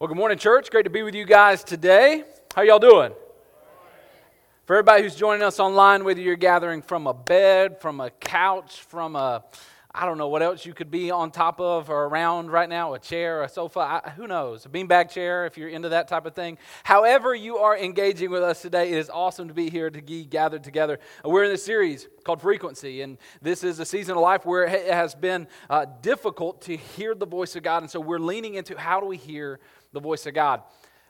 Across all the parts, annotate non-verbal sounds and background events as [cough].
Well, good morning, church. Great to be with you guys today. How y'all doing? For everybody who's joining us online, whether you're gathering from a bed, from a couch, from a I don't know what else you could be on top of or around right now a chair, a sofa, I, who knows, a beanbag chair if you're into that type of thing. However, you are engaging with us today, it is awesome to be here to be gathered together. We're in this series called Frequency, and this is a season of life where it has been uh, difficult to hear the voice of God, and so we're leaning into how do we hear the voice of God.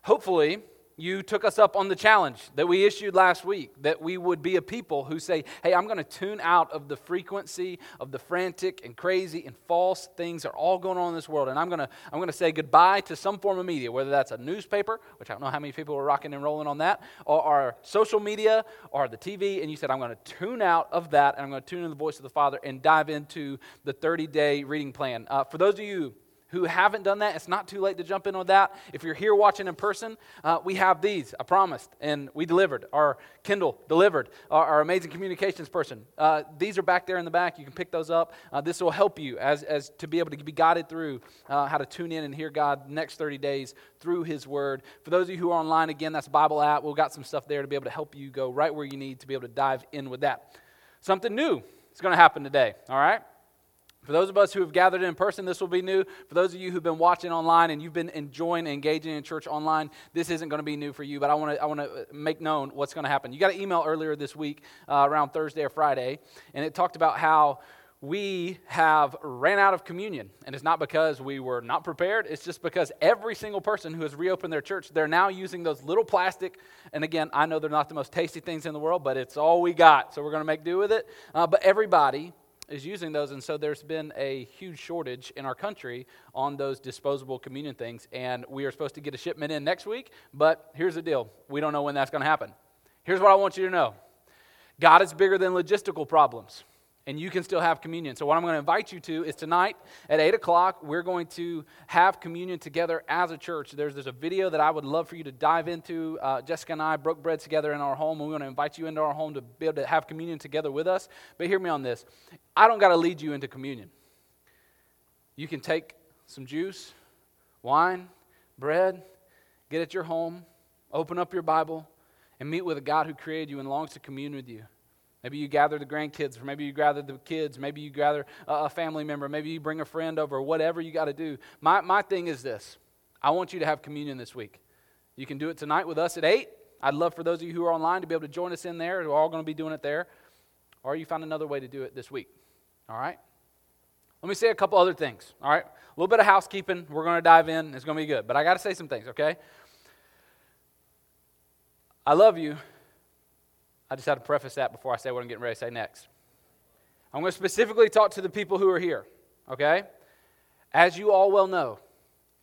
Hopefully, you took us up on the challenge that we issued last week that we would be a people who say, Hey, I'm going to tune out of the frequency of the frantic and crazy and false things that are all going on in this world. And I'm going to, I'm going to say goodbye to some form of media, whether that's a newspaper, which I don't know how many people are rocking and rolling on that, or, or social media, or the TV. And you said, I'm going to tune out of that and I'm going to tune in the voice of the Father and dive into the 30 day reading plan. Uh, for those of you who haven't done that, it's not too late to jump in on that. If you're here watching in person, uh, we have these, I promised, and we delivered. Our Kindle delivered, our, our amazing communications person. Uh, these are back there in the back. You can pick those up. Uh, this will help you as, as to be able to be guided through uh, how to tune in and hear God next 30 days through His Word. For those of you who are online, again, that's Bible app. We've got some stuff there to be able to help you go right where you need to be able to dive in with that. Something new is going to happen today, all right? For those of us who have gathered in person, this will be new. For those of you who've been watching online and you've been enjoying engaging in church online, this isn't going to be new for you, but I want to I want to make known what's going to happen. You got an email earlier this week, uh, around Thursday or Friday, and it talked about how we have ran out of communion. And it's not because we were not prepared, it's just because every single person who has reopened their church, they're now using those little plastic. And again, I know they're not the most tasty things in the world, but it's all we got. So we're going to make do with it. Uh, but everybody is using those, and so there's been a huge shortage in our country on those disposable communion things. And we are supposed to get a shipment in next week, but here's the deal we don't know when that's going to happen. Here's what I want you to know God is bigger than logistical problems and you can still have communion. So, what I'm going to invite you to is tonight at 8 o'clock, we're going to have communion together as a church. There's, there's a video that I would love for you to dive into. Uh, Jessica and I broke bread together in our home, and we want to invite you into our home to be able to have communion together with us. But hear me on this I don't got to lead you into communion. You can take some juice, wine, bread, get at your home, open up your Bible, and meet with a God who created you and longs to commune with you. Maybe you gather the grandkids, or maybe you gather the kids, maybe you gather a family member, maybe you bring a friend over, whatever you got to do. My, my thing is this I want you to have communion this week. You can do it tonight with us at 8. I'd love for those of you who are online to be able to join us in there. We're all going to be doing it there. Or you find another way to do it this week. All right? Let me say a couple other things. All right? A little bit of housekeeping. We're going to dive in. It's going to be good. But I got to say some things, okay? I love you. I just had to preface that before I say what I'm getting ready to say next. I'm going to specifically talk to the people who are here, okay? As you all well know,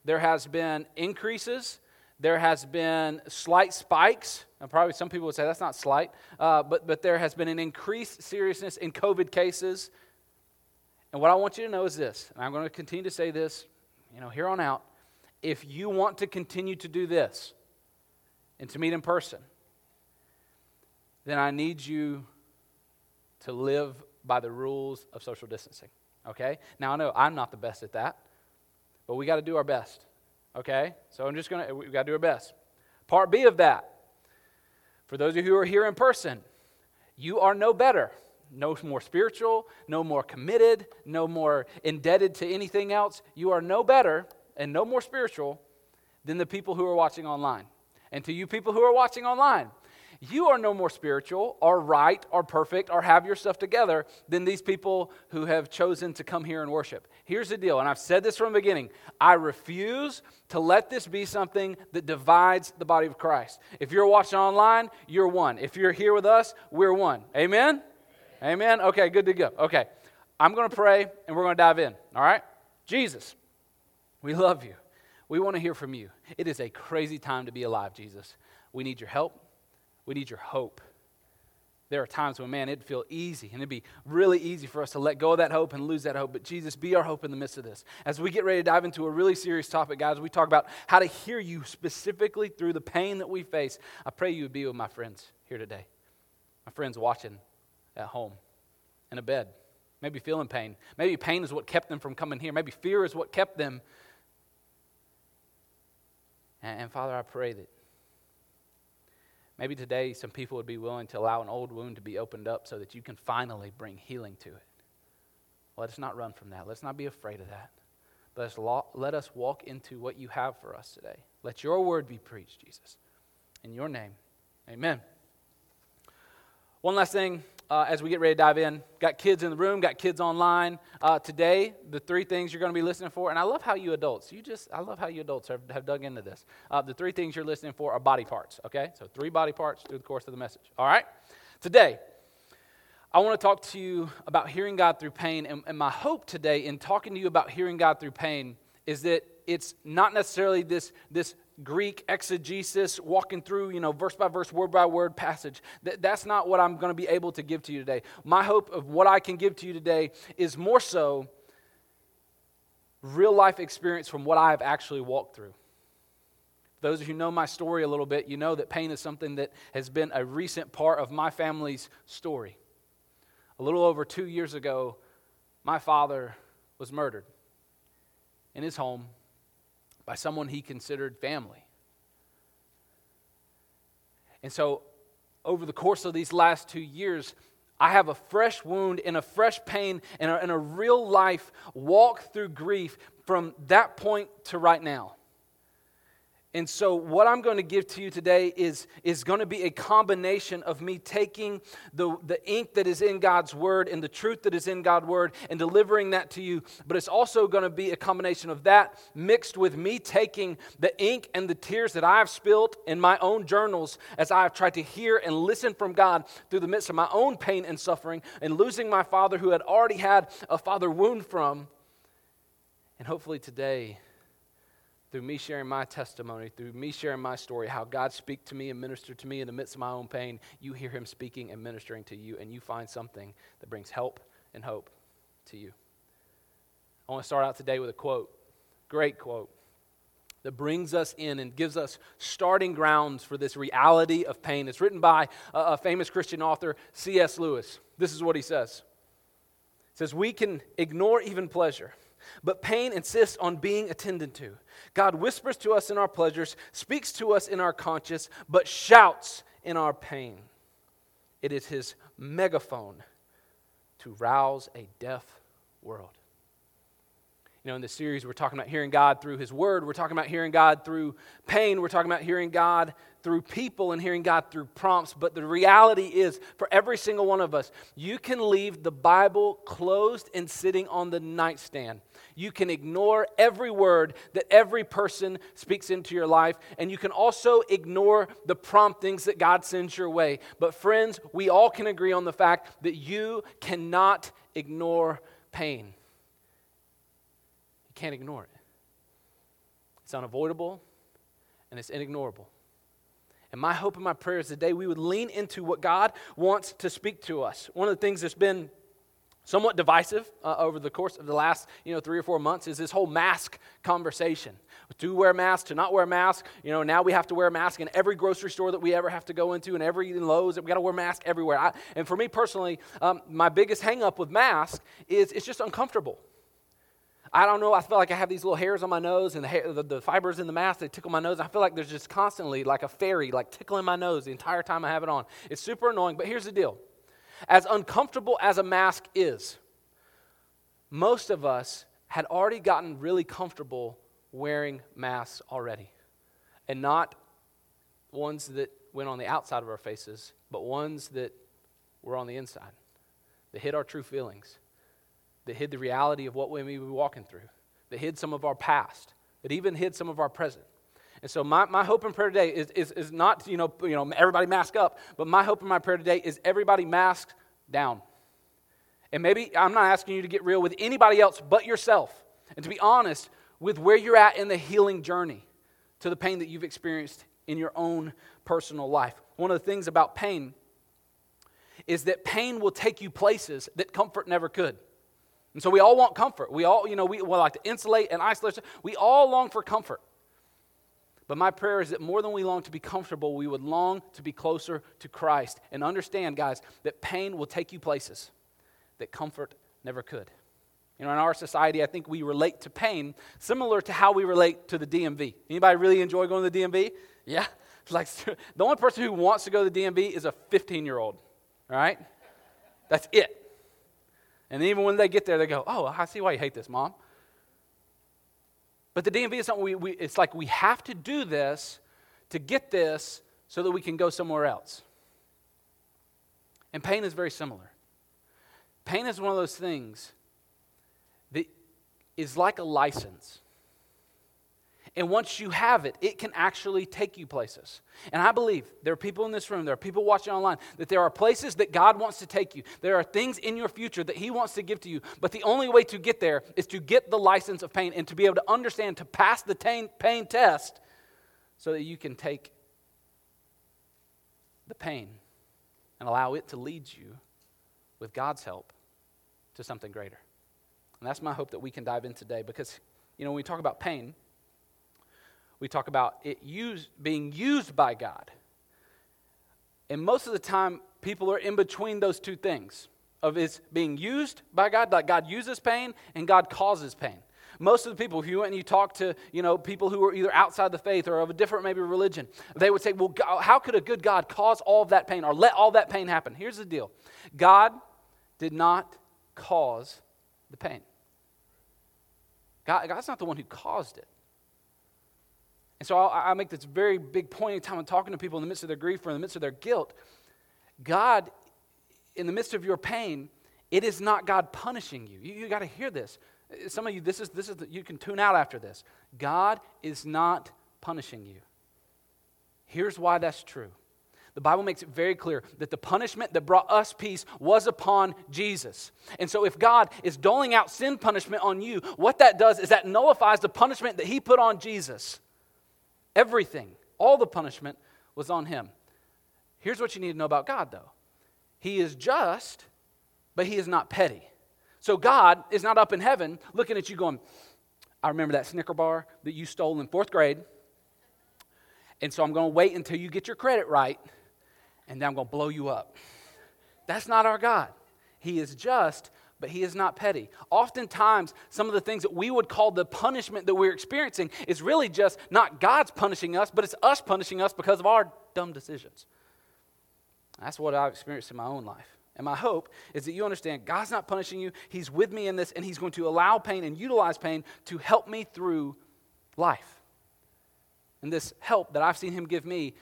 there has been increases, there has been slight spikes, and probably some people would say that's not slight, uh, but, but there has been an increased seriousness in COVID cases. And what I want you to know is this, and I'm going to continue to say this, you know, here on out. If you want to continue to do this and to meet in person, then I need you to live by the rules of social distancing. Okay? Now, I know I'm not the best at that, but we got to do our best. Okay? So I'm just going to, we got to do our best. Part B of that, for those of you who are here in person, you are no better, no more spiritual, no more committed, no more indebted to anything else. You are no better and no more spiritual than the people who are watching online. And to you people who are watching online, you are no more spiritual or right or perfect or have your stuff together than these people who have chosen to come here and worship. Here's the deal, and I've said this from the beginning I refuse to let this be something that divides the body of Christ. If you're watching online, you're one. If you're here with us, we're one. Amen? Amen? Okay, good to go. Okay, I'm going to pray and we're going to dive in. All right? Jesus, we love you. We want to hear from you. It is a crazy time to be alive, Jesus. We need your help. We need your hope. There are times when, man, it'd feel easy, and it'd be really easy for us to let go of that hope and lose that hope. But Jesus, be our hope in the midst of this. As we get ready to dive into a really serious topic, guys, we talk about how to hear you specifically through the pain that we face. I pray you would be with my friends here today, my friends watching at home, in a bed, maybe feeling pain. Maybe pain is what kept them from coming here. Maybe fear is what kept them And, and Father, I pray that maybe today some people would be willing to allow an old wound to be opened up so that you can finally bring healing to it. Let us not run from that. Let's not be afraid of that. Let us, lo- let us walk into what you have for us today. Let your word be preached, Jesus. In your name, amen. One last thing uh, as we get ready to dive in. Got kids in the room, got kids online. Uh, today, the three things you're going to be listening for, and I love how you adults, you just, I love how you adults have, have dug into this. Uh, the three things you're listening for are body parts, okay? So three body parts through the course of the message, all right? Today, I want to talk to you about hearing God through pain, and, and my hope today in talking to you about hearing God through pain is that it's not necessarily this, this Greek exegesis, walking through, you know, verse by verse, word by word passage. That, that's not what I'm going to be able to give to you today. My hope of what I can give to you today is more so real life experience from what I have actually walked through. Those of you who know my story a little bit, you know that pain is something that has been a recent part of my family's story. A little over two years ago, my father was murdered in his home by someone he considered family. And so, over the course of these last two years, I have a fresh wound and a fresh pain and a, and a real life walk through grief from that point to right now. And so, what I'm going to give to you today is, is going to be a combination of me taking the, the ink that is in God's Word and the truth that is in God's Word and delivering that to you. But it's also going to be a combination of that mixed with me taking the ink and the tears that I've spilled in my own journals as I've tried to hear and listen from God through the midst of my own pain and suffering and losing my father who had already had a father wound from. And hopefully today, through me sharing my testimony, through me sharing my story, how God speak to me and minister to me in the midst of my own pain, you hear him speaking and ministering to you, and you find something that brings help and hope to you. I want to start out today with a quote, great quote, that brings us in and gives us starting grounds for this reality of pain. It's written by a, famous Christian author, C.S. Lewis. This is what he says. It says, We can ignore even pleasure but pain insists on being attended to. God whispers to us in our pleasures, speaks to us in our conscience, but shouts in our pain. It is his megaphone to rouse a deaf world. You know, in this series, we're talking about hearing God through His Word. We're talking about hearing God through pain. We're talking about hearing God through people and hearing God through prompts. But the reality is, for every single one of us, you can leave the Bible closed and sitting on the nightstand. You can ignore every word that every person speaks into your life, and you can also ignore the promptings that God sends your way. But, friends, we all can agree on the fact that you cannot ignore pain. You can't ignore it. It's unavoidable and it's inignorable. And my hope and my prayer is today we would lean into what God wants to speak to us. One of the things that's been somewhat divisive uh, over the course of the last you know three or four months is this whole mask conversation. To wear masks to not wear masks you know now we have to wear a mask in every grocery store that we ever have to go into and every Lowe's that we got to wear masks everywhere. I, and for me personally um, my biggest hangup with masks is it's just uncomfortable I don't know. I feel like I have these little hairs on my nose, and the, hair, the, the, fibers in the mask they tickle my nose. I feel like there's just constantly like a fairy, like tickling my nose the entire time I have it on. It's super annoying. But here's the deal: as uncomfortable as a mask is, most of us had already gotten really comfortable wearing masks already. And not ones that went on the outside of our faces, but ones that were on the inside, that hid our true feelings, that hid the reality of what we may be walking through, that hid some of our past, that even hid some of our present. And so my, my hope and prayer today is, is, is not, you know, you know, everybody mask up, but my hope and my prayer today is everybody mask down. And maybe I'm not asking you to get real with anybody else but yourself. And to be honest with where you're at in the healing journey to the pain that you've experienced in your own personal life. One of the things about pain is that pain will take you places that comfort never could. And so we all want comfort. We all, you know, we, we like to insulate and isolate. We all long for comfort. But my prayer is that more than we long to be comfortable, we would long to be closer to Christ. And understand, guys, that pain will take you places that comfort never could. You know, in our society, I think we relate to pain similar to how we relate to the DMV. Anybody really enjoy going to the DMV? Yeah. [laughs] Like [laughs] the only person who wants to go to the DMV is a 15 year old. All right? That's it. And even when they get there, they go, Oh, I see why you hate this, mom. But the DMV is something we, we it's like we have to do this to get this so that we can go somewhere else. And pain is very similar. Pain is one of those things that is like a license. And once you have it, it can actually take you places. And I believe there are people in this room, there are people watching online, that there are places that God wants to take you. There are things in your future that He wants to give to you. But the only way to get there is to get the license of pain and to be able to understand, to pass the pain, test so that you can take the pain and allow it to lead you with God's help to something greater. And that's my hope that we can dive in today because, you know, when we talk about pain, we talk about it used, being used by God. And most of the time, people are in between those two things of it's being used by God, like God uses pain and God causes pain. Most of the people, if you went and you talked to, you know, people who were either outside the faith or of a different maybe religion, they would say, well, how could a good God cause all of that pain or let all that pain happen? Here's the deal. God did not cause the pain. God, God's not the one who caused it. And so I, I make this very big point in time I'm talking to people in the midst of their grief or in the midst of their guilt. God, in the midst of your pain, it is not God punishing you. You, you got to hear this. Some of you, this is, this is the, you can tune out after this. God is not punishing you. Here's why that's true. The Bible makes it very clear that the punishment that brought us peace was upon Jesus. And so, if God is doling out sin punishment on you, what that does is that nullifies the punishment that He put on Jesus. Everything, all the punishment was on him. Here's what you need to know about God, though He is just, but He is not petty. So God is not up in heaven looking at you going, I remember that Snicker bar that you stole in fourth grade. And so I'm going to wait until you get your credit right, and then I'm going to blow you up. That's not our God. He is just, but he is not petty. Oftentimes, some of the things that we would call the punishment that we're experiencing is really just not God's punishing us, but it's us punishing us because of our dumb decisions. That's what I've experienced in my own life. And my hope is that you understand God's not punishing you. He's with me in this, and He's going to allow pain and utilize pain to help me through life. And this help that I've seen Him give me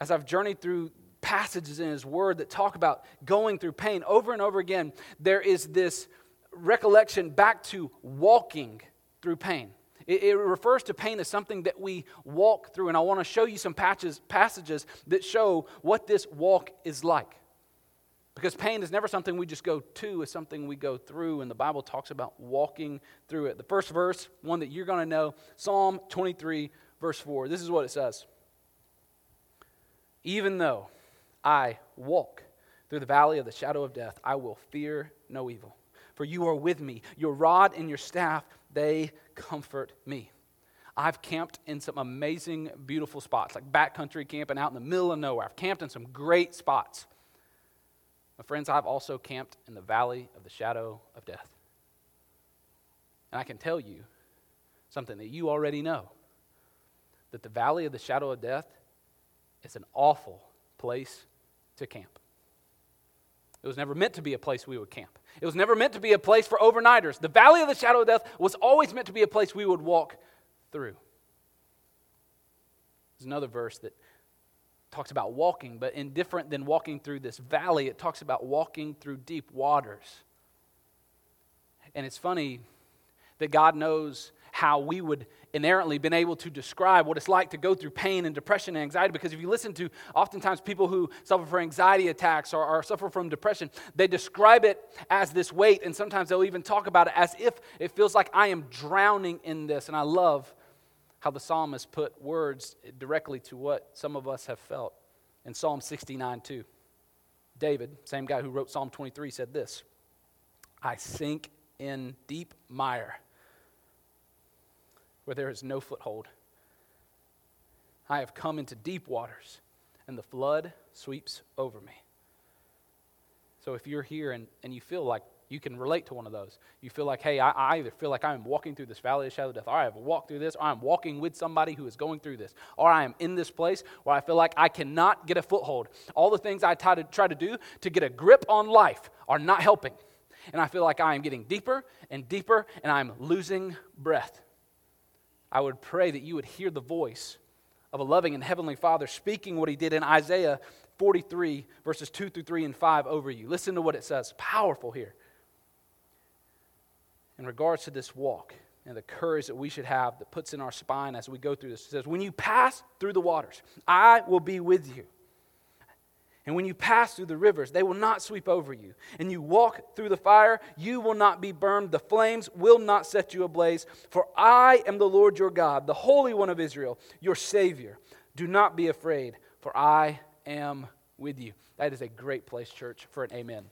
as I've journeyed through passages in His Word that talk about going through pain over and over again, there is this recollection back to walking through pain. It, it, refers to pain as something that we walk through, and I want to show you some patches, passages that show what this walk is like. Because pain is never something we just go to, it's something we go through, and the Bible talks about walking through it. The first verse, one that you're going to know, Psalm 23, verse 4. This is what it says Even though I walk through the valley of the shadow of death, I will fear no evil. For you are with me. Your rod and your staff, they comfort me. I've camped in some amazing, beautiful spots, like backcountry camping out in the middle of nowhere. I've camped in some great spots. My friends, I've also camped in the valley of the shadow of death. And I can tell you something that you already know that the valley of the shadow of death is an awful place to camp. It was never meant to be a place we would camp. It was never meant to be a place for overnighters. The valley of the shadow of death was always meant to be a place we would walk through. There's another verse that talks about walking, but indifferent than walking through this valley, it talks about walking through deep waters. And it's funny that God knows how we would inerrantly been able to describe what it's like to go through pain and depression and anxiety. Because if you listen to oftentimes people who suffer from anxiety attacks or, or suffer from depression they describe it as this weight and sometimes they'll even talk about it as if it feels like i am drowning in this. And i love how the psalmist put words directly to what some of us have felt in psalm 69 too. David same guy who wrote psalm 23 said this i sink in deep mire where there is no foothold. I have come into deep waters, and the flood sweeps over me. So if you're here and, and you feel like You can relate to one of those. You feel like, hey, I, I either feel like I'm walking through this valley of shadow of death, or I have walked through this, or I'm walking with somebody who is going through this, or I am in this place where I feel like I cannot get a foothold. All the things I try to, try to do to get a grip on life are not helping. And I feel like I am getting deeper and deeper, and I'm losing breath. I would pray that you would hear the voice of a loving and heavenly Father speaking what he did in Isaiah 43, verses 2 through 3 and 5 over you. Listen to what it says. Powerful here in regards to this walk and the courage that we should have that puts in our spine as we go through this. It says, When you pass through the waters, I will be with you. And when you pass through the rivers, they will not sweep over you. And you walk through the fire, you will not be burned. The flames will not set you ablaze. For I am the Lord your God, the Holy One of Israel, your Savior. Do not be afraid, for I am with you. That is a great place, church, for an amen.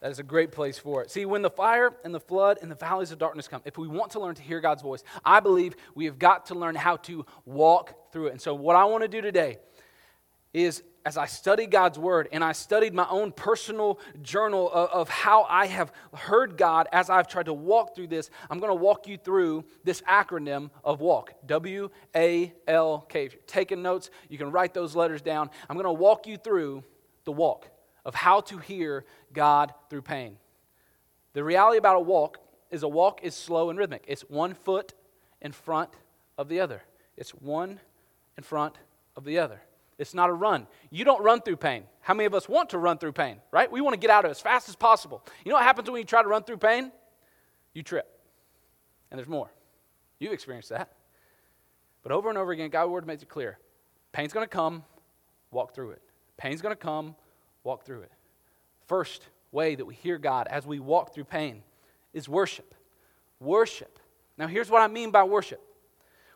That is a great place for it. See, when the fire and the flood and the valleys of darkness come, if we want to learn to hear God's voice, I believe we have got to learn how to walk through it. And so, what I want to do today is as I study God's word and I studied my own personal journal of, of, how I have heard God as I've tried to walk through this, I'm going to walk you through this acronym of WALK W A L K. If you're taking notes, you can write those letters down. I'm going to walk you through the walk of how to hear God through pain. The reality about a walk is a walk is slow and rhythmic. It's one foot in front of the other. It's one in front of the other. It's not a run. You don't run through pain. How many of us want to run through pain, right? We want to get out of it as fast as possible. You know what happens when you try to run through pain? You trip. And there's more. You've experienced that. But over and over again, God's word makes it clear. Pain's going to come, walk through it. Pain's going to come, walk through it. First way that we hear God as we walk through pain is worship. Worship. Now, here's what I mean by worship.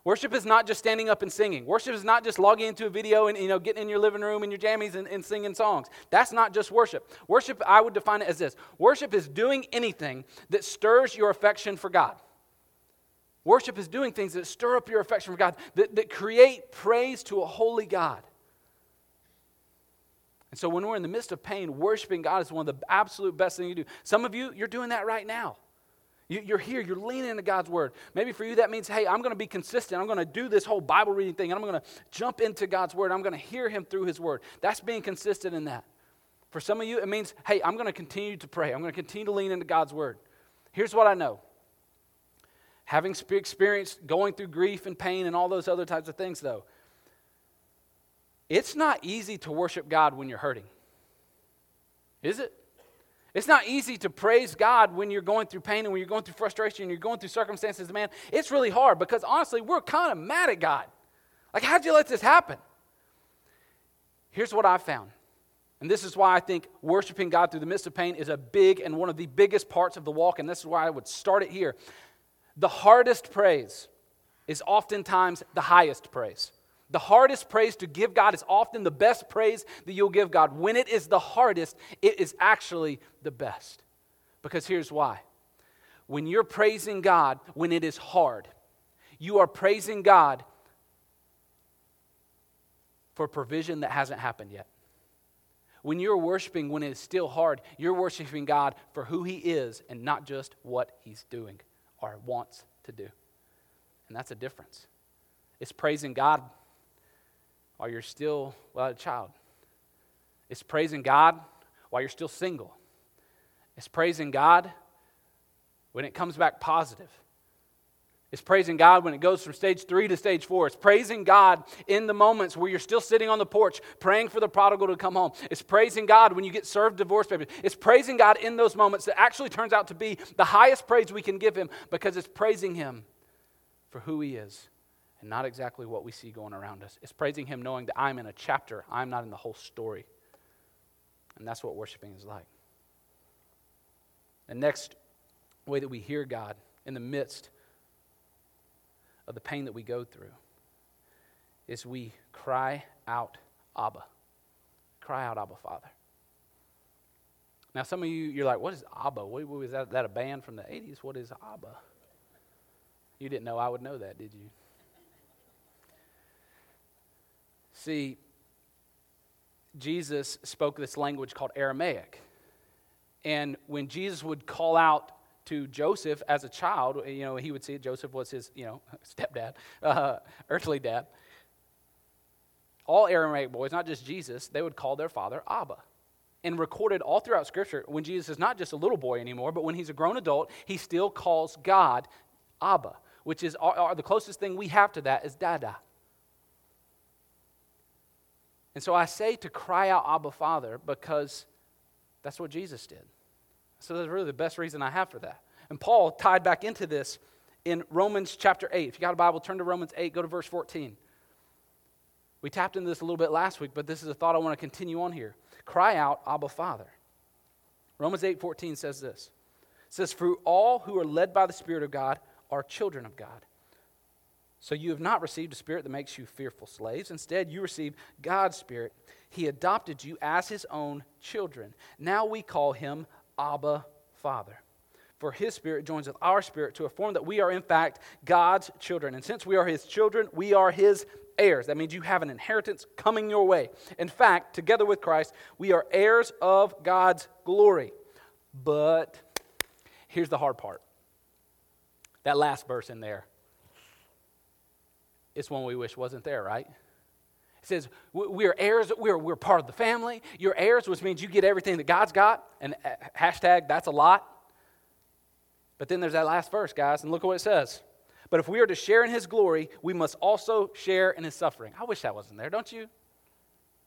Worship is not just standing up and singing. Worship is not just logging into a video and you know getting in your living room in your jammies and, and singing songs. That's not just worship. Worship, I would define it as this: worship is doing anything that stirs your affection for God. Worship is doing things that stir up your affection for God, that, that create praise to a holy God. And so when we're in the midst of pain, worshiping God is one of the absolute best things you do. Some of you, you're doing that right now. You're here, you're leaning into God's word. Maybe for you, that means, hey, I'm going to be consistent. I'm going to do this whole Bible reading thing, and I'm going to jump into God's word. I'm going to hear Him through His word. That's being consistent in that. For some of you, it means, hey, I'm going to continue to pray. I'm going to continue to lean into God's word. Here's what I know having experienced going through grief and pain and all those other types of things, though, it's not easy to worship God when you're hurting. Is it? It's not easy to praise God when you're going through pain and when you're going through frustration and you're going through circumstances, man. It's really hard because honestly, we're kind of mad at God. Like, how'd you let this happen? Here's what I found. And this is why I think worshiping God through the midst of pain is a big and one of the biggest parts of the walk. And this is why I would start it here. The hardest praise is oftentimes the highest praise. The hardest praise to give God is often the best praise that you'll give God. When it is the hardest, it is actually the best. Because here's why. When you're praising God when it is hard, you are praising God for provision that hasn't happened yet. When you're worshiping when it is still hard, you're worshiping God for who He is and not just what He's doing or wants to do. And that's a difference. It's praising God while you're still well, a child. It's praising God while you're still single. It's praising God when it comes back positive. It's praising God when it goes from stage three to stage four. It's praising God in the moments where you're still sitting on the porch praying for the prodigal to come home. It's praising God when you get served divorce papers. It's praising God in those moments that actually turns out to be the highest praise we can give Him because it's praising Him for who He is and not exactly what we see going around us. It's praising Him knowing that I'm in a chapter, I'm not in the whole story. And that's what worshiping is like. The next way that we hear God in the midst of the pain that we go through is we cry out, Abba. Cry out, Abba, Father. Now, some of you, you're like, what is Abba? What, was that, that a band from the 80s? What is Abba? You didn't know I would know that, did you? See, Jesus spoke this language called Aramaic. And when Jesus would call out to Joseph as a child, you know, he would see Joseph was his, you know, [laughs] stepdad, uh, earthly dad. All Aramaic boys, not just Jesus, they would call their father Abba. And recorded all throughout Scripture, when Jesus is not just a little boy anymore, but when he's a grown adult, he still calls God Abba, which is our, our, the closest thing we have to that is Dada. And so I say to cry out Abba Father because that's what Jesus did. So that's really the best reason I have for that. And Paul tied back into this in Romans chapter 8. If you got a Bible, turn to Romans 8, go to verse 14. We tapped into this a little bit last week, but this is a thought I want to continue on here. Cry out, Abba Father. Romans 8 14 says this. It says, For all who are led by the Spirit of God are children of God. So you have not received a spirit that makes you fearful slaves. Instead, you received God's Spirit. He adopted you as his own children. Now we call him Abba Father. For his spirit joins with our spirit to affirm that we are, in fact, God's children. And since we are his children, we are his heirs. That means you have an inheritance coming your way. In fact, together with Christ, we are heirs of God's glory. But here's the hard part that last verse in there it's one we wish wasn't there, right? It says, we are heirs, we're, we're part of the family. You're heirs, which means you get everything that God's got. And uh, hashtag, that's a lot. But then there's that last verse, guys, and look at what it says. But if we are to share in his glory, we must also share in his suffering. I wish that wasn't there, don't you?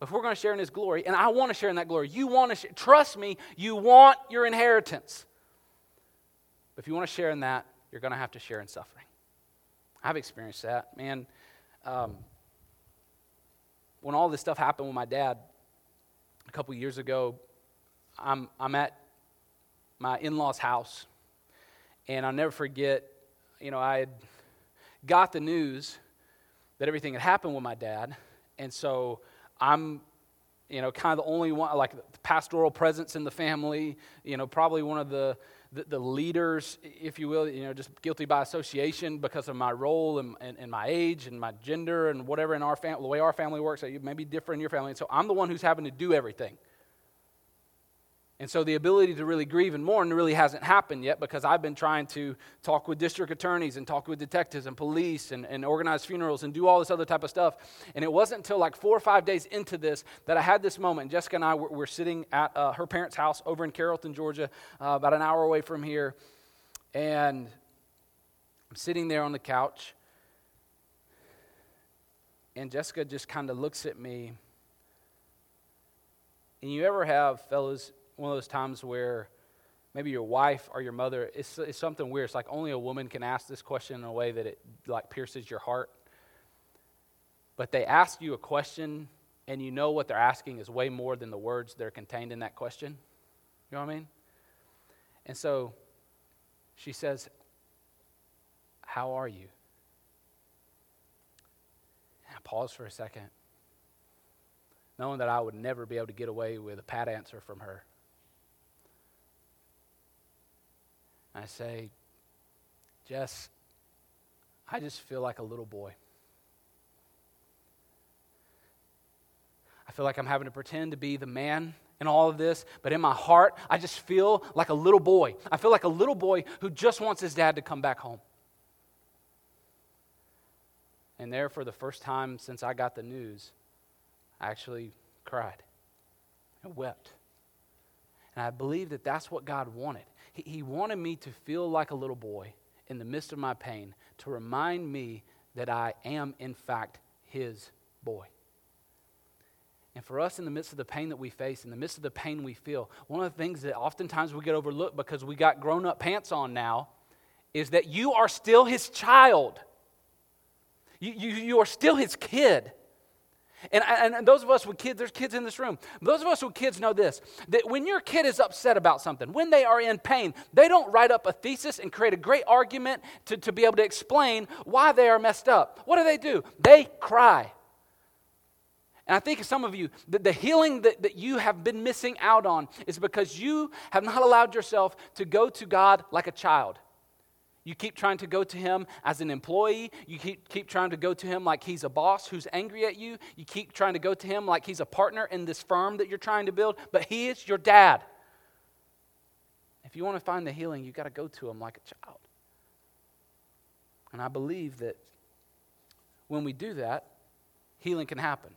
If we're going to share in his glory, and I want to share in that glory, you want to share, trust me, you want your inheritance. If you want to share in that, you're going to have to share in suffering. I've experienced that. Man, um, when all this stuff happened with my dad a couple years ago, I'm, I'm at my in law's house, and I'll never forget, you know, I had got the news that everything had happened with my dad, and so I'm you know, kind of the only one, like pastoral presence in the family, you know, probably one of the the, the, leaders, if you will, you know, just guilty by association because of my role and, and, and my age and my gender and whatever in our family, the way our family works, it may be different in your family. And so I'm the one who's having to do everything. And so the ability to really grieve and mourn really hasn't happened yet because I've been trying to talk with district attorneys and talk with detectives and police and, and organize funerals and do all this other type of stuff. And it wasn't until like four or five days into this that I had this moment. Jessica and I were, were sitting at uh, her parents' house over in Carrollton, Georgia, uh, about an hour away from here. And I'm sitting there on the couch. And Jessica just kind of looks at me. And you ever have, fellows, one of those times where maybe your wife or your mother, it's, it's something weird. It's like only a woman can ask this question in a way that it like pierces your heart. But they ask you a question and you know what they're asking is way more than the words that are contained in that question. You know what I mean? And so she says, How are you? And I pause for a second, knowing that I would never be able to get away with a pat answer from her. I say, Jess, I just feel like a little boy. I feel like I'm having to pretend to be the man in all of this, but in my heart, I just feel like a little boy. I feel like a little boy who just wants his dad to come back home. And there, for the first time since I got the news, I actually cried and wept. And I believe that that's what God wanted. He, wanted me to feel like a little boy in the midst of my pain to remind me that I am, in fact, His boy. And for us, in the midst of the pain that we face, in the midst of the pain we feel, one of the things that oftentimes we get overlooked because we got grown up pants on now is that you are still His child. You, you, you are still His kid. And, and those of us with kids, there's kids in this room. Those of us with kids know this that when your kid is upset about something, when they are in pain, they don't write up a thesis and create a great argument to, to be able to explain why they are messed up. What do they do? They cry. And I think some of you, the, the healing that, that you have been missing out on is because you have not allowed yourself to go to God like a child. You keep trying to go to him as an employee. You keep, keep trying to go to him like he's a boss who's angry at you. You keep trying to go to him like he's a partner in this firm that you're trying to build, but he is your dad. If you want to find the healing, you got to go to him like a child. And I believe that when we do that, healing can happen.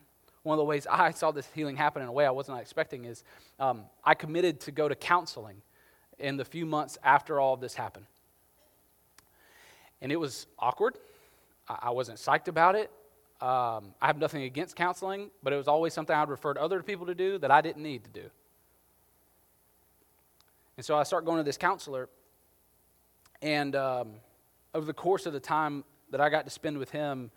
One of the ways I saw this healing happen in a way I wasn't expecting is um, I committed to go to counseling in the few months after all of this happened. And it was awkward. I, wasn't psyched about it. Um, I have nothing against counseling, but it was always something I'd referred other people to do that I didn't need to do. And so I start going to this counselor, and um, over the course of the time that I got to spend with him,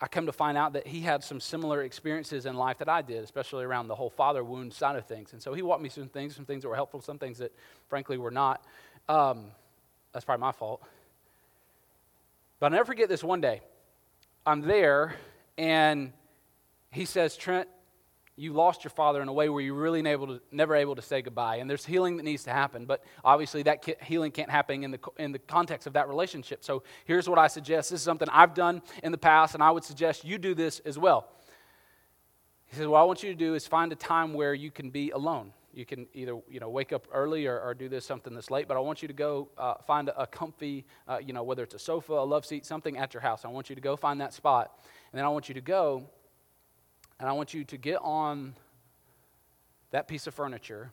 I come to find out that he had some similar experiences in life that I did, especially around the whole father wound side of things. And so he walked me through some things, some things that were helpful, some things that frankly were not. Um, that's probably my fault. But I'll never forget this one day. I'm there, and he says, Trent, you lost your father in a way where you're really able to, never able to say goodbye. And there's healing that needs to happen, but obviously that healing can't happen in the, in the context of that relationship. So here's what I suggest. This is something I've done in the past, and I would suggest you do this as well. He says, What I want you to do is find a time where you can be alone. You can either you know, wake up early or, or do this something that's late, but I want you to go uh, find a, comfy, uh, you know, whether it's a sofa, a love seat, something at your house. I want you to go find that spot. And then I want you to go and I want you to get on that piece of furniture,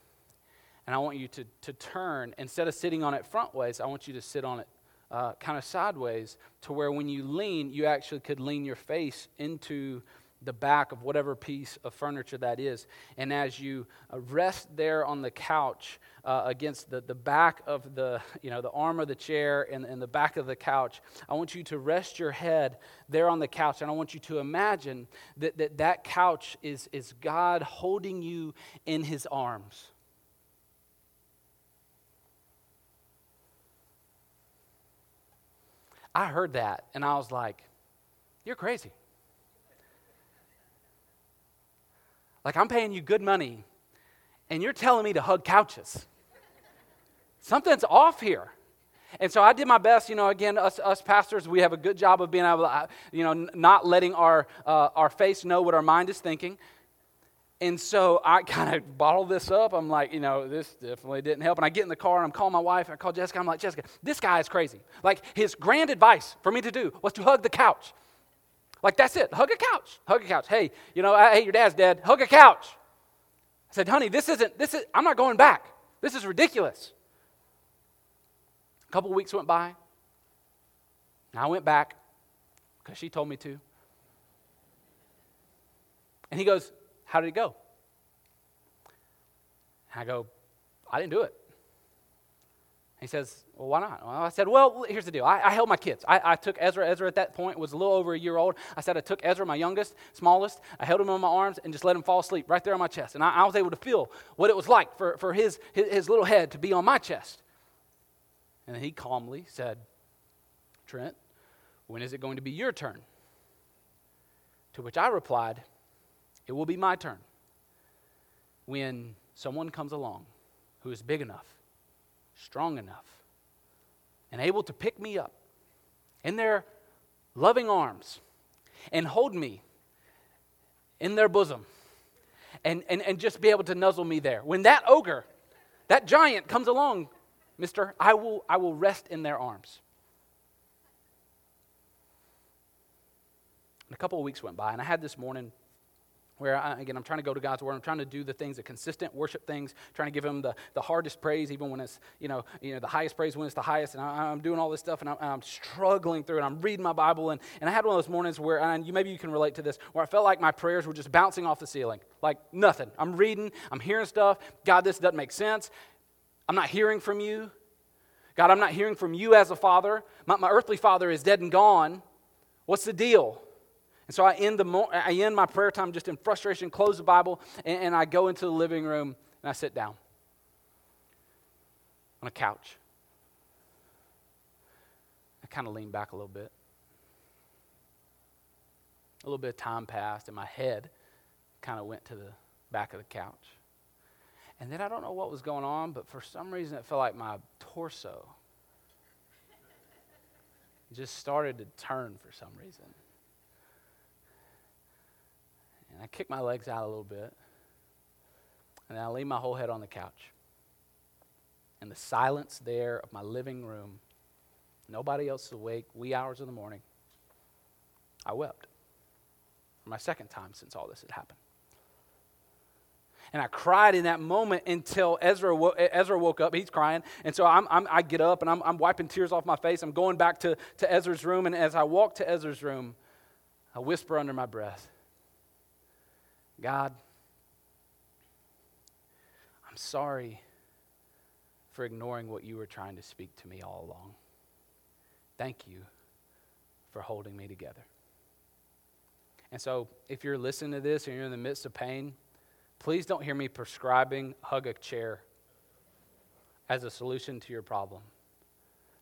and I want you to, to turn, instead of sitting on it front ways, I want you to sit on it uh, kind of sideways to where when you lean, you actually could lean your face into the back of whatever piece of furniture that is. And as you uh, rest there on the couch uh, against the, the back of the, you know, the arm of the chair and, and the back of the couch, I want you to rest your head there on the couch. And I want you to imagine that that, that couch is, is God holding you in his arms. I heard that and I was like, You're crazy. Like, I'm paying you good money, and you're telling me to hug couches. Something's off here. And so I did my best. You know, again, us, us pastors, we have a good job of being able to, uh, you know, not letting our, uh, our face know what our mind is thinking. And so I [laughs] kind of bottled this up. I'm like, you know, this definitely didn't help. And I get in the car and I'm calling my wife. I call Jessica. I'm like, Jessica, this guy is crazy. Like, his grand advice for me to do was to hug the couch. Like, that's it. Hug a couch. Hug a couch. Hey, you know, uh, hey, your dad's dead. Hug a couch. I said, honey, this isn't, this is, I'm not going back. This is ridiculous. A couple weeks went by. And I went back because she told me to. And he goes, How did it go? And I go, I didn't do it. He says, Well, why not? Well, I said, Well, here's the deal. I, I held my kids. I, I, took Ezra. Ezra at that point was a little over a year old. I said, I took Ezra, my youngest, smallest. I held him in my arms and just let him fall asleep right there on my chest. And I, I was able to feel what it was like for, for his, his, his little head to be on my chest. And he calmly said, Trent, when is it going to be your turn? To which I replied, It will be my turn when someone comes along who is big enough strong enough and able to pick me up in their loving arms and hold me in their bosom and, and, and just be able to nuzzle me there. When that ogre, that giant comes along, mister, I will, I will rest in their arms. And a couple of weeks went by, and I had this morning where I, again i'm trying to go to god's word. I'm trying to do the things the consistent worship things trying to give him the, the hardest praise even when it's you know, you know the highest praise when it's the highest. And I, am doing all this stuff and I'm, I'm, struggling through it. I'm reading my bible and, and i had one of those mornings where and you maybe you can relate to this where i felt like my prayers were just bouncing off the ceiling like nothing. I'm reading i'm hearing stuff. God this doesn't make sense. I'm not hearing from you. God i'm not hearing from you as a father. My, my earthly father is dead and gone. What's the deal and so I end, the mo- I end my prayer time just in frustration, close the Bible, and, and I go into the living room and I sit down on a couch. I kind of lean back a little bit. A little bit of time passed, and my head kind of went to the back of the couch. And then I don't know what was going on, but for some reason it felt like my torso just started to turn for some reason. And I kick my legs out a little bit. And I lean my whole head on the couch. in the silence there of my living room, nobody else awake, wee hours of the morning, I wept. For my second time since all this had happened. And I cried in that moment until Ezra, wo- Ezra woke up. He's crying. And so I'm, I'm, i get up and I'm, I'm wiping tears off my face. I'm going back to, to Ezra's room. And as I walk to Ezra's room, I whisper under my breath God, I'm sorry for ignoring what you were trying to speak to me all along. Thank you for holding me together. And so, if you're listening to this and you're in the midst of pain, please don't hear me prescribing hug a chair as a solution to your problem.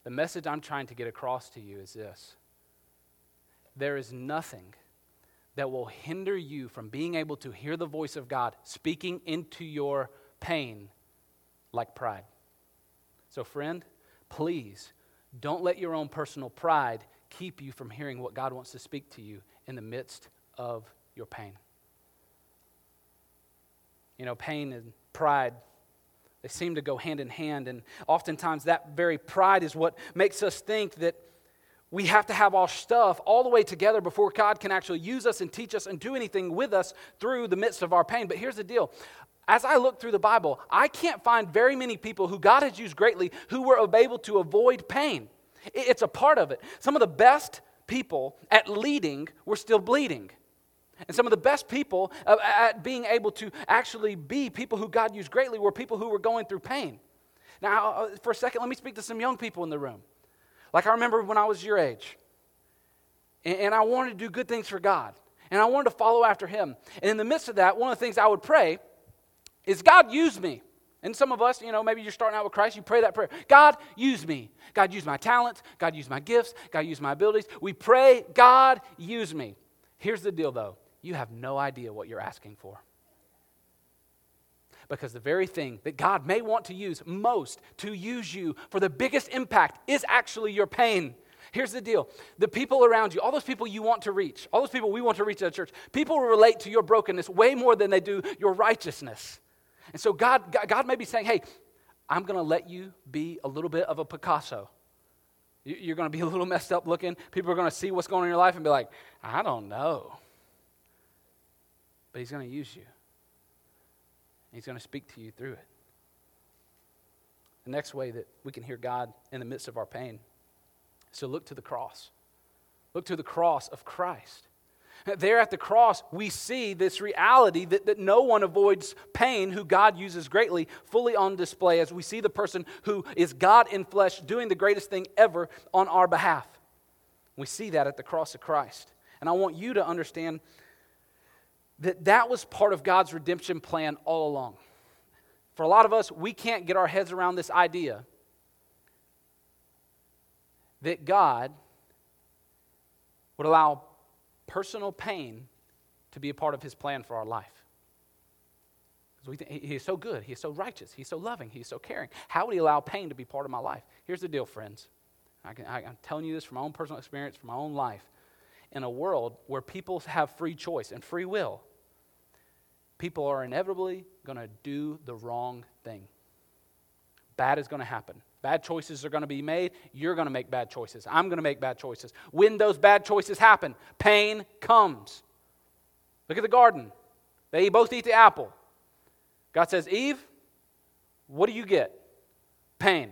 The message I'm trying to get across to you is this there is nothing that will hinder you from being able to hear the voice of God speaking into your pain like pride. So, friend, please don't let your own personal pride keep you from hearing what God wants to speak to you in the midst of your pain. You know, pain and pride, they seem to go hand in hand. And oftentimes, that very pride is what makes us think that we have to have our stuff all the way together before God can actually use us and teach us and do anything with us through the midst of our pain. But here's the deal as I look through the Bible, I can't find very many people who God has used greatly who were able to avoid pain. It's a part of it. Some of the best people at leading were still bleeding. And some of the best people at being able to actually be people who God used greatly were people who were going through pain. Now, uh, for a second, let me speak to some young people in the room. Like I remember when I was your age, and I wanted to do good things for God, and I wanted to follow after Him. And in the midst of that, one of the things I would pray is God use me. And some of us, you know, maybe you're starting out with Christ, you pray that prayer God, use me. God, use my talents. God, use my gifts. God, use my abilities. We pray, God, use me. Here's the deal, though you have no idea what you're asking for. Because the very thing that God may want to use most to use you for the biggest impact is actually your pain. Here's the deal the people around you, all those people you want to reach, all those people we want to reach at a church, people relate to your brokenness way more than they do your righteousness. And so God, God may be saying, hey, I'm going to let you be a little bit of a Picasso. You're going to be a little messed up looking. People are going to see what's going on in your life and be like, I don't know. But He's going to use you. He's going to speak to you through it. The next way that we can hear God in the midst of our pain is to look to the cross. Look to the cross of Christ. There at the cross, we see this reality that, that no one avoids pain who God uses greatly, fully on display as we see the person who is God in flesh doing the greatest thing ever on our behalf. We see that at the cross of Christ. And I want you to understand that that was part of God's redemption plan all along. For a lot of us, we can't get our heads around this idea that God would allow personal pain to be a part of his plan for our life. Because we think he is so good, he is so righteous, he's so loving, he's so caring. How would he allow pain to be part of my life? Here's the deal, friends. I can, I, I'm telling you this from my own personal experience, from my own life. In a world where people have free choice and free will, people are inevitably going to do the wrong thing. Bad is going to happen. Bad choices are going to be made. You're going to make bad choices. I'm going to make bad choices. When those bad choices happen, pain comes. Look at the garden. They both eat the apple. God says, Eve, what do you get? Pain.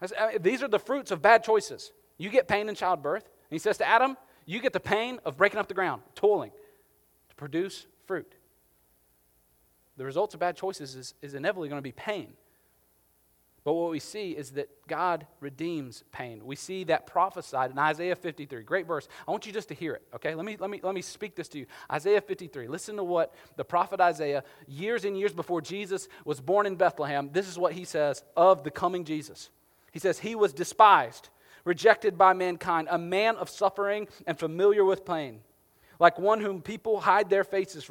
Uh, these are the fruits of bad choices. You get pain in childbirth. And he says to Adam, You get the pain of breaking up the ground, toiling to produce fruit. The results of bad choices is, is inevitably going to be pain. But what we see is that God redeems pain. We see that prophesied in Isaiah 53. Great verse. I want you just to hear it, okay? Let me, let me, let me speak this to you. Isaiah 53. Listen to what the prophet Isaiah, years and years before Jesus was born in Bethlehem, this is what he says of the coming Jesus. He says, He was despised, rejected by mankind, a man of suffering and familiar with pain, like one whom people hide their faces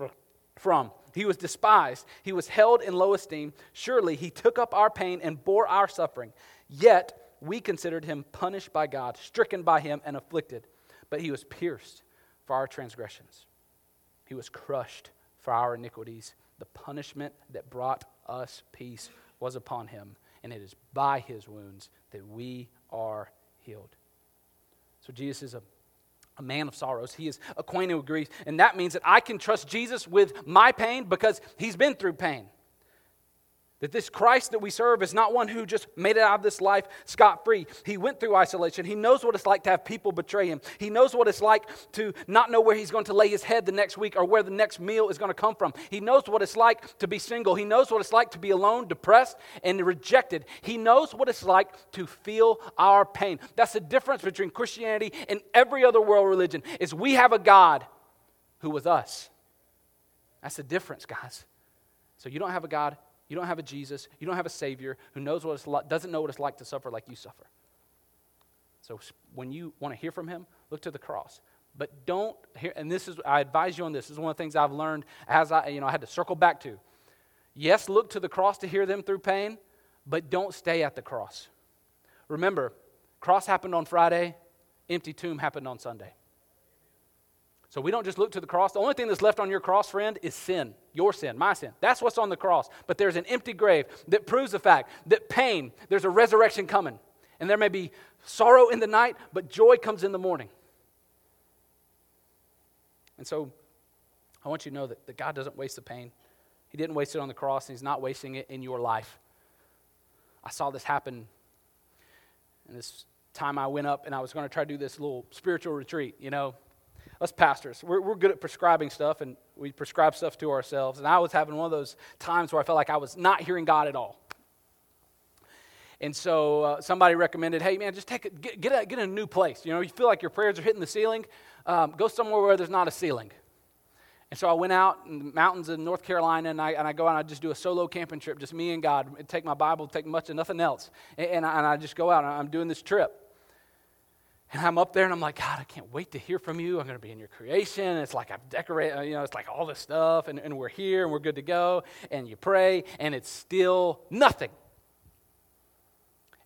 from. He was despised. He was held in low esteem. Surely he took up our pain and bore our suffering. Yet we considered him punished by God, stricken by him, and afflicted. But he was pierced for our transgressions, he was crushed for our iniquities. The punishment that brought us peace was upon him, and it is by his wounds that we are healed. So Jesus is a, a man of sorrows. He is acquainted with grief, and that means that I can trust Jesus with my pain because he's been through pain. That this Christ that we serve is not one who just made it out of this life scot free. He went through isolation. He knows what it's like to have people betray him. He knows what it's like to not know where he's going to lay his head the next week or where the next meal is going to come from. He knows what it's like to be single. He knows what it's like to be alone, depressed, and rejected. He knows what it's like to feel our pain. That's the difference between Christianity and every other world religion is we have a God who was us. That's the difference, guys. So you don't have a God you don't have a Jesus. You don't have a Savior who knows what it's like, doesn't know what it's like to suffer like you suffer. So when you want to hear from Him, look to the cross. But don't hear, and this is, I advise you on this. This is one of the things I've learned as I, you know, I had to circle back to. Yes, look to the cross to hear them through pain, but don't stay at the cross. Remember, cross happened on Friday, empty tomb happened on Sunday. So we don't just look to the cross. The only thing that's left on your cross, friend, is sin. Your sin, my sin. That's what's on the cross. But there's an empty grave that proves the fact that pain, there's a resurrection coming. And there may be sorrow in the night, but joy comes in the morning. And so I want you to know that, that God doesn't waste the pain. He didn't waste it on the cross, and He's not wasting it in your life. I saw this happen in this time I went up and I was going to try to do this little spiritual retreat, you know, us pastors, we're, we're good at prescribing stuff and we prescribe stuff to ourselves. And I was having one of those times where I felt like I was not hearing God at all. And so uh, somebody recommended, hey, man, just take a, get, get, a, get a new place. You know, you feel like your prayers are hitting the ceiling, um, go somewhere where there's not a ceiling. And so I went out in the mountains in North Carolina, and I, and I go out and I just do a solo camping trip, just me and God. take my Bible, take much and nothing else. And, and, I, and I just go out, and I'm doing this trip. And I'm up there and I'm like, God, I can't wait to hear from you. I'm going to be in your creation. It's like I've decorated, uh, you know, it's like all this stuff, and, and we're here and we're good to go. And you pray, and it's still nothing.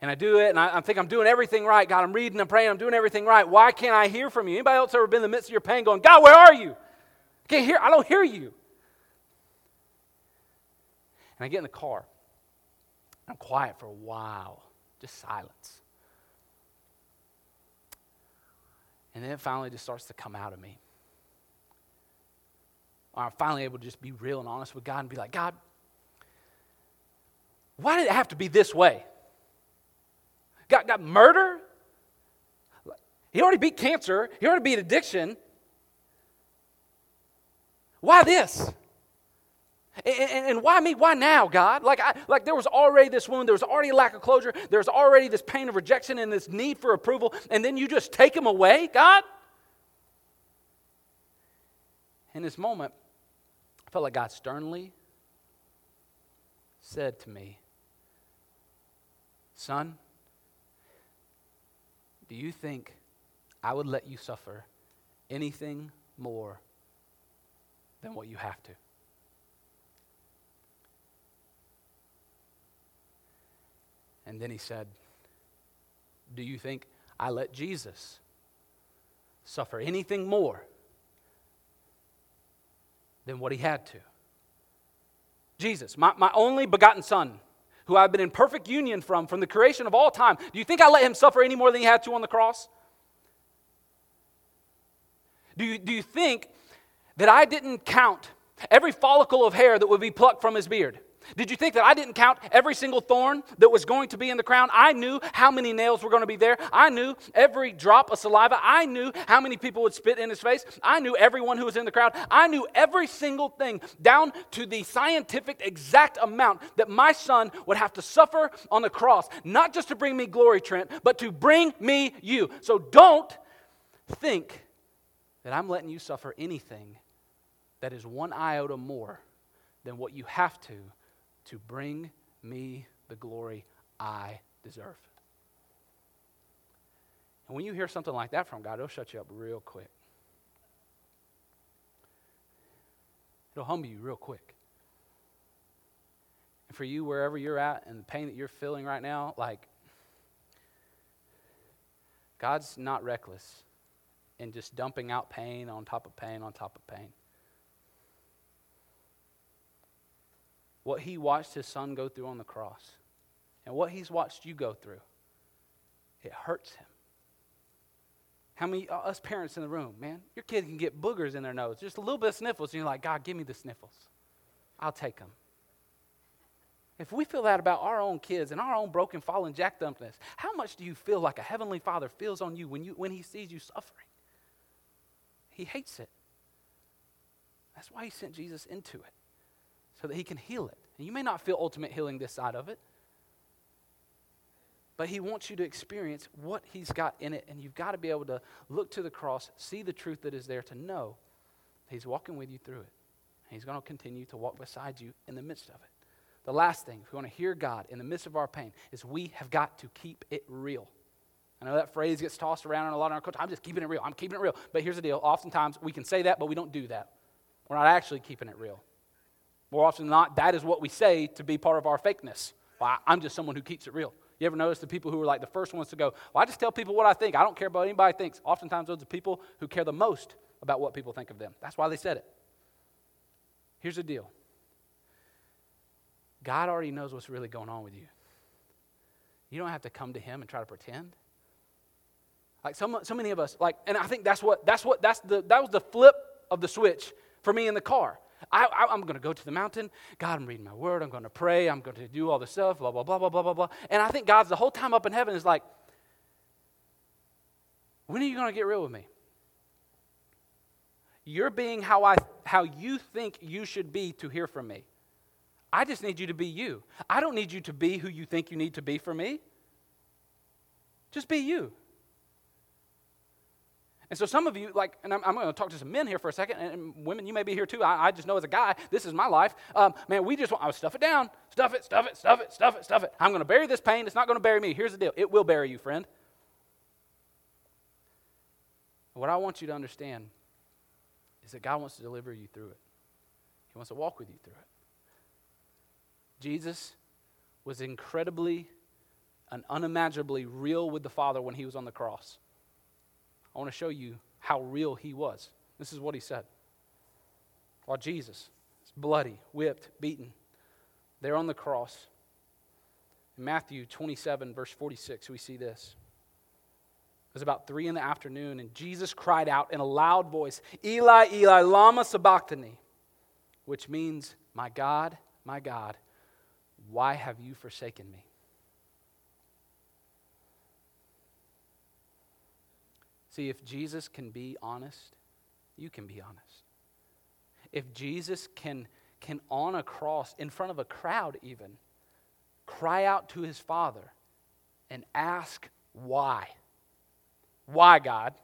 And I do it, and I, I think I'm doing everything right. God, I'm reading, I'm praying, I'm doing everything right. Why can't I hear from you? Anybody else ever been in the midst of your pain going, God, where are you? I can't hear, I don't hear you. And I get in the car. I'm quiet for a while, just silence. And then it finally just starts to come out of me. I'm finally able to just be real and honest with God and be like, God, why did it have to be this way? Got, got murder? He already beat cancer. He already beat addiction. Why this? And, why me? Why now, God? Like, I, like there was already this wound, there was already a lack of closure, there was already this pain of rejection and this need for approval, and then you just take him away, God? In this moment, I felt like God sternly said to me, Son, do you think I would let you suffer anything more than what you have to? And then he said, Do you think I let Jesus suffer anything more than what he had to? Jesus, my, my only begotten Son, who I've been in perfect union from, from the creation of all time, do you think I let him suffer any more than he had to on the cross? Do you, do you think that I didn't count every follicle of hair that would be plucked from his beard? Did you think that I didn't count every single thorn that was going to be in the crown? I knew how many nails were going to be there. I knew every drop of saliva. I knew how many people would spit in his face. I knew everyone who was in the crowd. I knew every single thing down to the scientific exact amount that my son would have to suffer on the cross, not just to bring me glory, Trent, but to bring me you. So don't think that I'm letting you suffer anything that is one iota more than what you have to to bring me the glory I deserve. And when you hear something like that from God, it'll shut you up real quick. It'll humble you real quick. And for you, wherever you're at and the pain that you're feeling right now, like, God's not reckless in just dumping out pain on top of pain on top of pain. What he watched his son go through on the cross and what he's watched you go through, it hurts him. How many uh, us parents in the room, man? Your kid can get boogers in their nose, just a little bit of sniffles, and you're like, God, give me the sniffles. I'll take them. If we feel that about our own kids and our own broken, fallen, jacked upness, how much do you feel like a heavenly Father feels on you when, you when He sees you suffering? He hates it. That's why He sent Jesus into it, so that He can heal it. And you may not feel ultimate healing this side of it, but He wants you to experience what He's got in it, and you've got to be able to look to the cross, see the truth that is there, to know He's walking with you through it. He's going to continue to walk beside you in the midst of it. The last thing, if we want to hear God in the midst of our pain, is we have got to keep it real. I know that phrase gets tossed around in a lot of our culture. I'm just keeping it real. I'm keeping it real. But here's the deal. Oftentimes we can say that, but we don't do that. We're not actually keeping it real. More often than not, that is what we say to be part of our fakeness. Well, I'm just someone who keeps it real. You ever notice the people who are like the first ones to go, Well, I just tell people what I think. I don't care about what anybody thinks. Oftentimes, those are people who care the most about what people think of them. That's why they said it. Here's the deal God already knows what's really going on with you. You don't have to come to Him and try to pretend. Like so, so many of us, like, and I think that's what that's what that's the that was the flip of the switch for me in the car. I, I, am going to go to the mountain. God, I'm reading my word. I'm going to pray. I'm going to do all this stuff, blah, blah, blah, blah, blah, blah, blah. And I think God's the whole time up in heaven is like, when are you going to get real with me? You're being how, I, how you think you should be to hear from me. I just need you to be you. I don't need you to be who you think you need to be for me. Just be you. And so some of you, like, and I'm, I'm going to talk to some men here for a second, and, women, you may be here too. I, I, just know as a guy, this is my life. Um, man, we just want, I stuff it down, stuff it, stuff it, stuff it, stuff it, stuff it. I'm going to bury this pain. It's not going to bury me. Here's the deal it will bury you, friend. What I want you to understand is that God wants to deliver you through it, He wants to walk with you through it. Jesus was incredibly and unimaginably real with the Father when He was on the cross. I want to show you how real he was. This is what he said. While Jesus is bloody, whipped, beaten, there on the cross, in Matthew 27, verse 46, we see this. It was about three in the afternoon, and Jesus cried out in a loud voice, Eli, Eli, Lama Sabachthani, which means, My God, my God, why have you forsaken me? See, if Jesus can be honest, you can be honest. If Jesus can, can on a cross, in front of a crowd even, cry out to his Father and ask why. Why, God?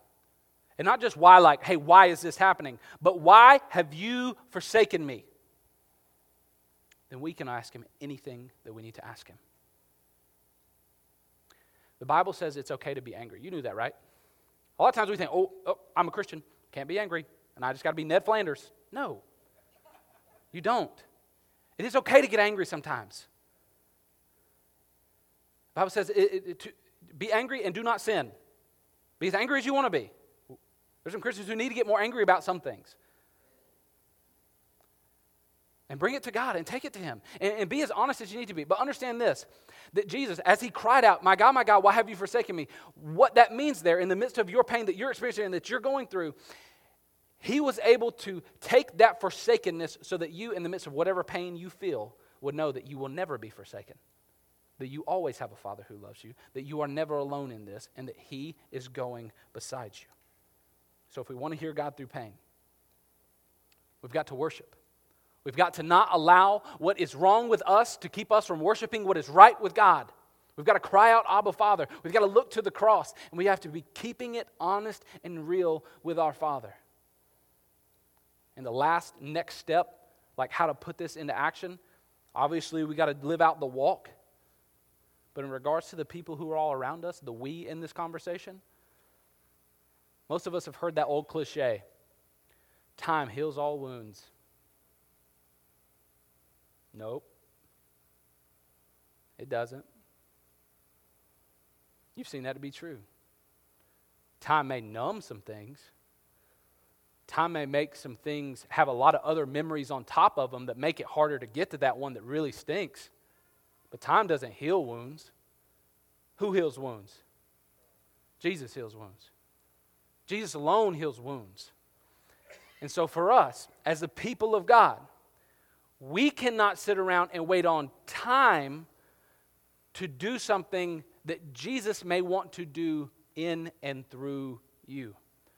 And not just why, like, hey, why is this happening? But why have you forsaken me? Then we can ask him anything that we need to ask him. The Bible says it's okay to be angry. You knew that, right? A lot of times we think, oh, oh I'm a Christian, can't be angry, and I just got to be Ned Flanders. No, you don't. It is okay to get angry sometimes. The Bible says it, it, to be angry and do not sin. Be as angry as you want to be. There's some Christians who need to get more angry about some things and bring it to God and take it to Him and, and, be as honest as you need to be. But understand this that Jesus, as He cried out, My God, my God, why have you forsaken me? What that means there in the midst of your pain that you're experiencing and that you're going through, He was able to take that forsakenness so that you, in the midst of whatever pain you feel, would know that you will never be forsaken. That you always have a Father who loves you, that you are never alone in this, and that He is going beside you. So, if we want to hear God through pain, we've got to worship. We've got to not allow what is wrong with us to keep us from worshiping what is right with God. We've got to cry out, Abba, Father. We've got to look to the cross, and we have to be keeping it honest and real with our Father. And the last next step, like how to put this into action, obviously we got to live out the walk. But in regards to the people who are all around us, the we in this conversation, most of us have heard that old cliche time heals all wounds. Nope. It doesn't. You've seen that to be true. Time may numb some things. Time may make some things have a lot of other memories on top of them that make it harder to get to that one that really stinks. But time doesn't heal wounds. Who heals wounds? Jesus heals wounds. Jesus alone heals wounds. And so, for us, as the people of God, we cannot sit around and wait on time to do something that Jesus may want to do in and through you.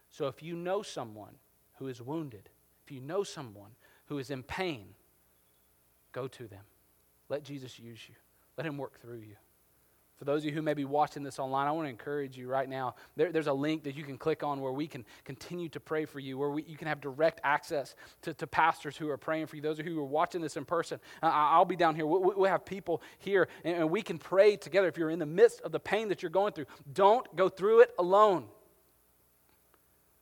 So, if you know someone who is wounded, if you know someone who is in pain, go to them. Let Jesus use you, let him work through you. For those of you who may be watching this online, I want to encourage you right now. There, there's a link that you can click on where we can continue to pray for you, where we, you can have direct access to, to pastors who are praying for you. Those of you who are watching this in person, uh, I'll be down here. We'll, we'll have people here, and, and we can pray together. If you're in the midst of the pain that you're going through, don't go through it alone.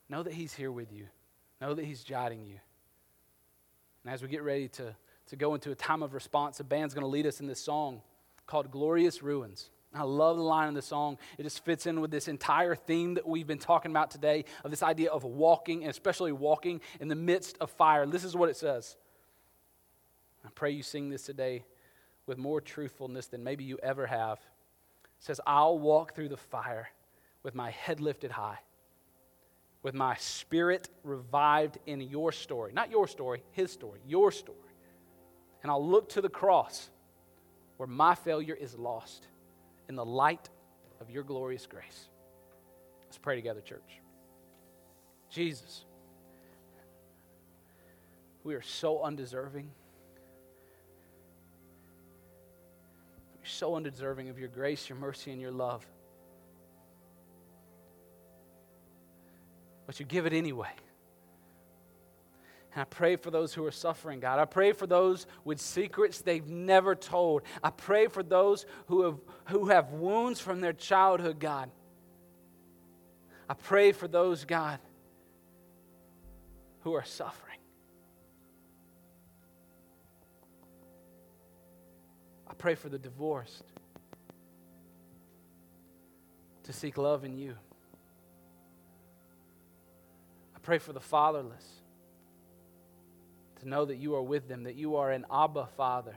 Know that He's here with you, know that He's guiding you. And as we get ready to, to go into a time of response, the band's going to lead us in this song called Glorious Ruins. I love the line in the song. It just fits in with this entire theme that we've been talking about today of this idea of walking, and especially walking in the midst of fire. This is what it says. I pray you sing this today with more truthfulness than maybe you ever have. It says, I'll walk through the fire with my head lifted high, with my spirit revived in your story. Not your story, his story, your story. And I'll look to the cross where my failure is lost in the light of your glorious grace. Let's pray together, church. Jesus, we are so undeserving. We're so undeserving of your grace, your mercy, and your love. But you give it anyway. And I pray for those who are suffering, God. I pray for those with secrets they've never told. I pray for those who have, who have wounds from their childhood, God. I pray for those, God, who are suffering. I pray for the divorced to seek love in you. I pray for the fatherless to know that you are with them, that you are an Abba Father.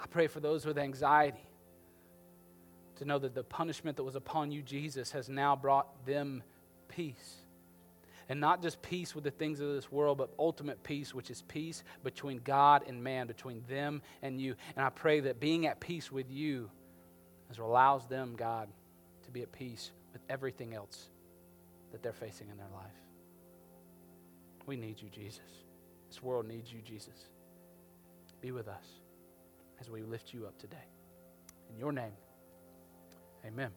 I pray for those with anxiety to know that the punishment that was upon you, Jesus, has now brought them peace. And not just peace with the things of this world, but ultimate peace, which is peace between God and man, between them and you. And I pray that being at peace with you allows them, God, to be at peace with everything else that they're facing in their life. We need you, Jesus. This world needs you, Jesus. Be with us as we lift you up today. In your name, amen.